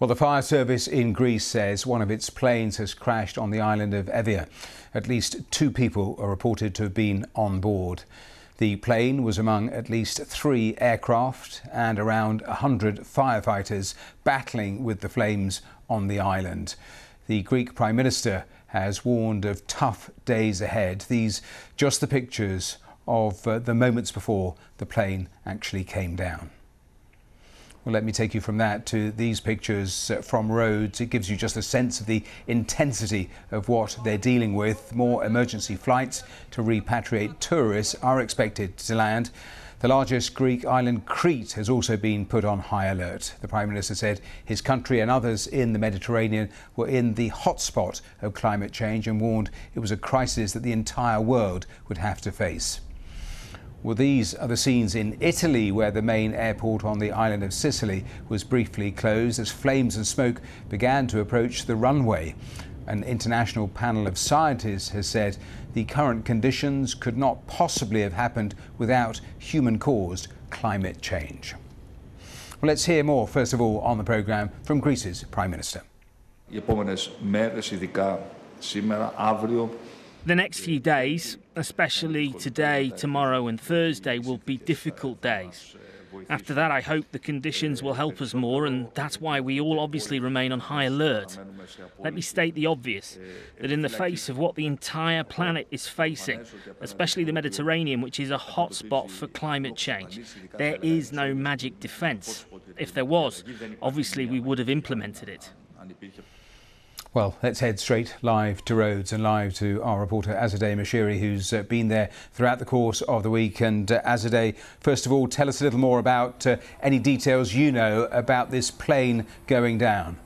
Well, the fire service in Greece says one of its planes has crashed on the island of Evia. At least two people are reported to have been on board. The plane was among at least three aircraft and around 100 firefighters battling with the flames on the island. The Greek Prime Minister has warned of tough days ahead. These just the pictures of uh, the moments before the plane actually came down. Well, let me take you from that to these pictures uh, from Rhodes. It gives you just a sense of the intensity of what they're dealing with. More emergency flights to repatriate tourists are expected to land. The largest Greek island, Crete, has also been put on high alert. The Prime Minister said his country and others in the Mediterranean were in the hotspot of climate change and warned it was a crisis that the entire world would have to face. Well, these are the scenes in Italy where the main airport on the island of Sicily was briefly closed as flames and smoke began to approach the runway. An international panel of scientists has said the current conditions could not possibly have happened without human caused climate change. Well, let's hear more, first of all, on the programme from Greece's Prime Minister. Οι επόμενες μέρες, ειδικά σήμερα, αύριο, The next few days, especially today, tomorrow, and Thursday, will be difficult days. After that, I hope the conditions will help us more, and that's why we all obviously remain on high alert. Let me state the obvious that in the face of what the entire planet is facing, especially the Mediterranean, which is a hotspot for climate change, there is no magic defence. If there was, obviously we would have implemented it. Well, let's head straight live to Rhodes and live to our reporter Azadeh Moshiri, who's uh, been there throughout the course of the week. And uh, Azadeh, first of all, tell us a little more about uh, any details you know about this plane going down.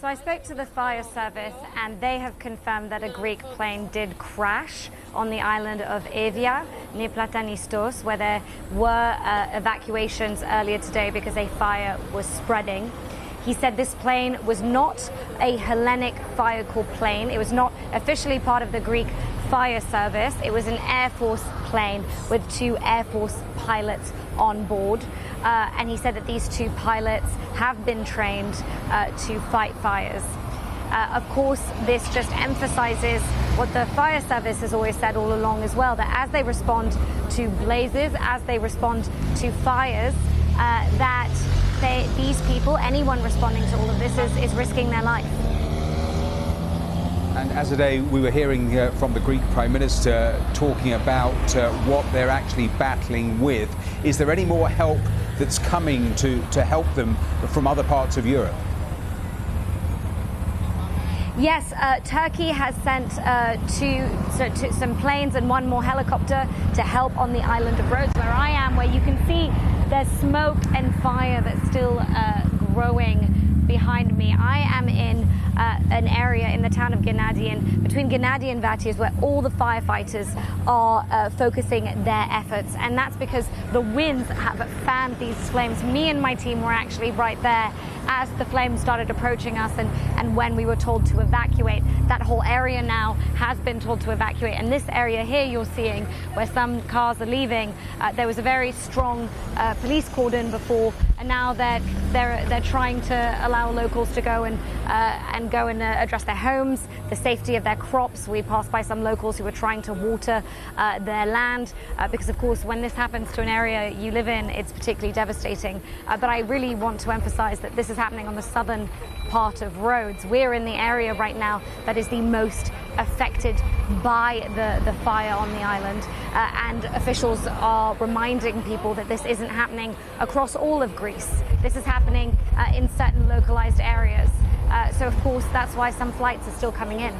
So I spoke to the fire service and they have confirmed that a Greek plane did crash on the island of Evia near Platanistos where there were uh, evacuations earlier today because a fire was spreading. He said this plane was not a Hellenic Fire Corps plane. It was not officially part of the Greek fire service. It was an Air Force plane with two Air Force pilots on board. Uh, and he said that these two pilots have been trained uh, to fight fires. Uh, of course, this just emphasizes what the fire service has always said all along as well that as they respond to blazes, as they respond to fires, uh, that they, these people, anyone responding to all of this, is, is risking their life. And Azadeh, we were hearing uh, from the Greek Prime Minister talking about uh, what they're actually battling with. Is there any more help that's coming to, to help them from other parts of Europe? Yes, uh, Turkey has sent uh, two, so, two, some planes and one more helicopter to help on the island of Rhodes, where I am, where you can see there's smoke and fire that's still uh, growing behind me. I am in uh, an area in the town of Gennadion, between Gennadion and Vatias, where all the firefighters are uh, focusing their efforts. And that's because the winds have fanned these flames. Me and my team were actually right there as the flames started approaching us and, and when we were told to evacuate. That whole area now has been told to evacuate. And this area here you're seeing where some cars are leaving, uh, there was a very strong uh, police cordon before and now they're, they're, they're trying to allow locals to go and, uh, and go and uh, address their homes, the safety of their crops. We passed by some locals who were trying to water uh, their land uh, because, of course, when this happens to an area you live in, it's particularly devastating. Uh, but I really want to emphasize that this is happening on the southern part of Rhodes. We're in the area right now that is the most affected by the, the fire on the island. Uh, and officials are reminding people that this isn't happening across all of Greece. This is happening uh, in certain localized areas. Uh, so, of course, that's why some flights are still coming in.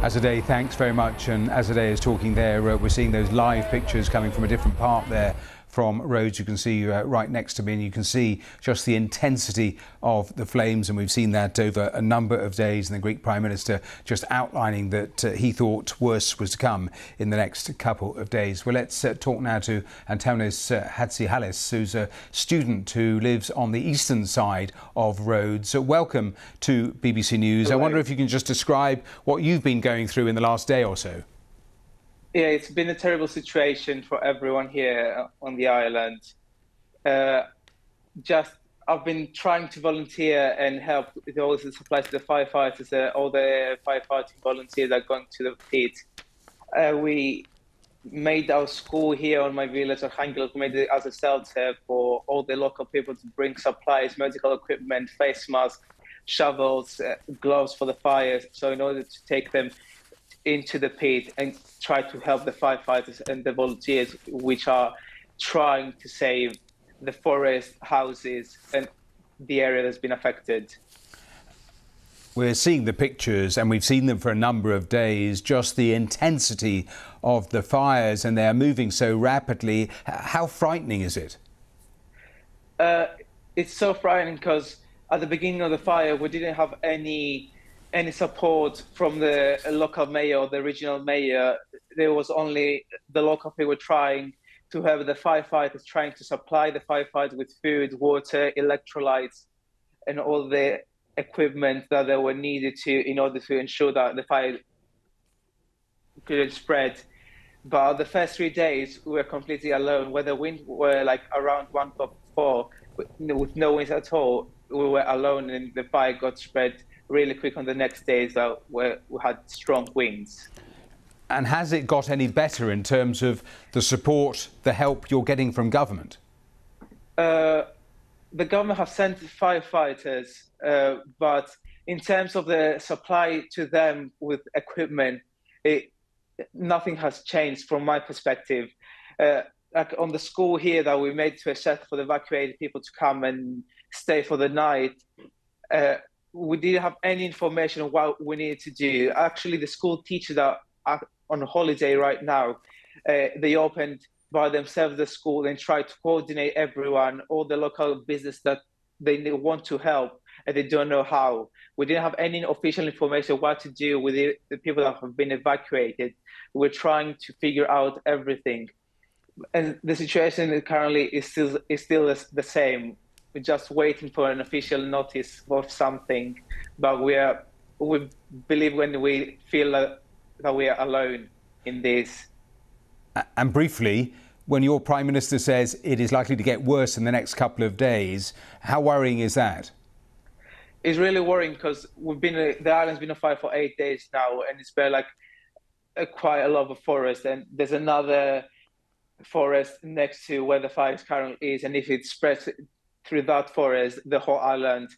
Azadeh, thanks very much. And Azadeh is talking there. Uh, we're seeing those live pictures coming from a different part there from Rhodes. You can see uh, right next to me, and you can see just the intensity of the flames. And we've seen that over a number of days. And the Greek Prime Minister just outlining that uh, he thought worse was to come in the next couple of days. Well, let's uh, talk now to Antonis uh, Hatsihalis, who's a student who lives on the eastern side of Rhodes. So welcome to BBC News. Hello. I wonder if you can just describe what you've been going through in the last day or so yeah, it's been a terrible situation for everyone here on the island. Uh, just I've been trying to volunteer and help with all the supplies to the firefighters, uh, all the firefighting volunteers are going to the pit. Uh, we made our school here on my village of Hangul, made it as a shelter for all the local people to bring supplies, medical equipment, face masks, shovels, uh, gloves for the fires. So in order to take them into the pit and try to help the firefighters and the volunteers, which are trying to save the forest, houses, and the area that's been affected. We're seeing the pictures and we've seen them for a number of days, just the intensity of the fires and they're moving so rapidly. How frightening is it? Uh, it's so frightening because at the beginning of the fire, we didn't have any any support from the local mayor or the regional mayor. There was only the local people trying to have the firefighters trying to supply the firefighters with food, water, electrolytes, and all the equipment that they were needed to in order to ensure that the fire could spread. But the first three days we were completely alone. Where the wind were like around one four, with no winds at all, we were alone, and the fire got spread really quick on the next days that we had strong winds. And has it got any better in terms of the support, the help you're getting from government? Uh, the government have sent firefighters, uh, but in terms of the supply to them with equipment, it, nothing has changed from my perspective. Uh, like on the school here that we made to a shelter for the evacuated people to come and stay for the night, uh, we didn't have any information on what we needed to do. Actually, the school teachers are on holiday right now. Uh, they opened by themselves the school and tried to coordinate everyone, all the local business that they want to help and they don't know how. We didn't have any official information what to do with the, the people that have been evacuated. We're trying to figure out everything. And the situation currently is still is still the same. We're just waiting for an official notice of something, but we are we believe when we feel that we are alone in this. And briefly, when your Prime Minister says it is likely to get worse in the next couple of days, how worrying is that? It's really worrying because we've been the island's been on fire for eight days now, and it's been like a, quite a lot of forest, and there's another forest next to where the fire is currently is, and if it spreads through that forest, the whole island,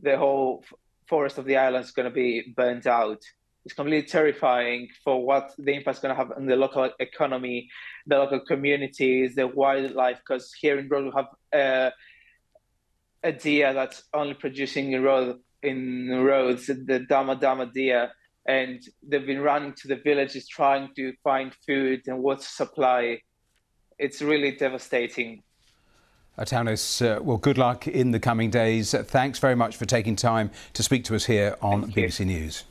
the whole forest of the island is going to be burned out It's completely terrifying for what the impact is going to have on the local economy, the local communities, the wildlife. Because here in Rhodes we have uh, a deer that's only producing in road in Rhodes, the Dama Dama deer, and they've been running to the villages trying to find food and water supply. It's really devastating. Atanas, uh, well, good luck in the coming days. Thanks very much for taking time to speak to us here on Thank BBC you. News.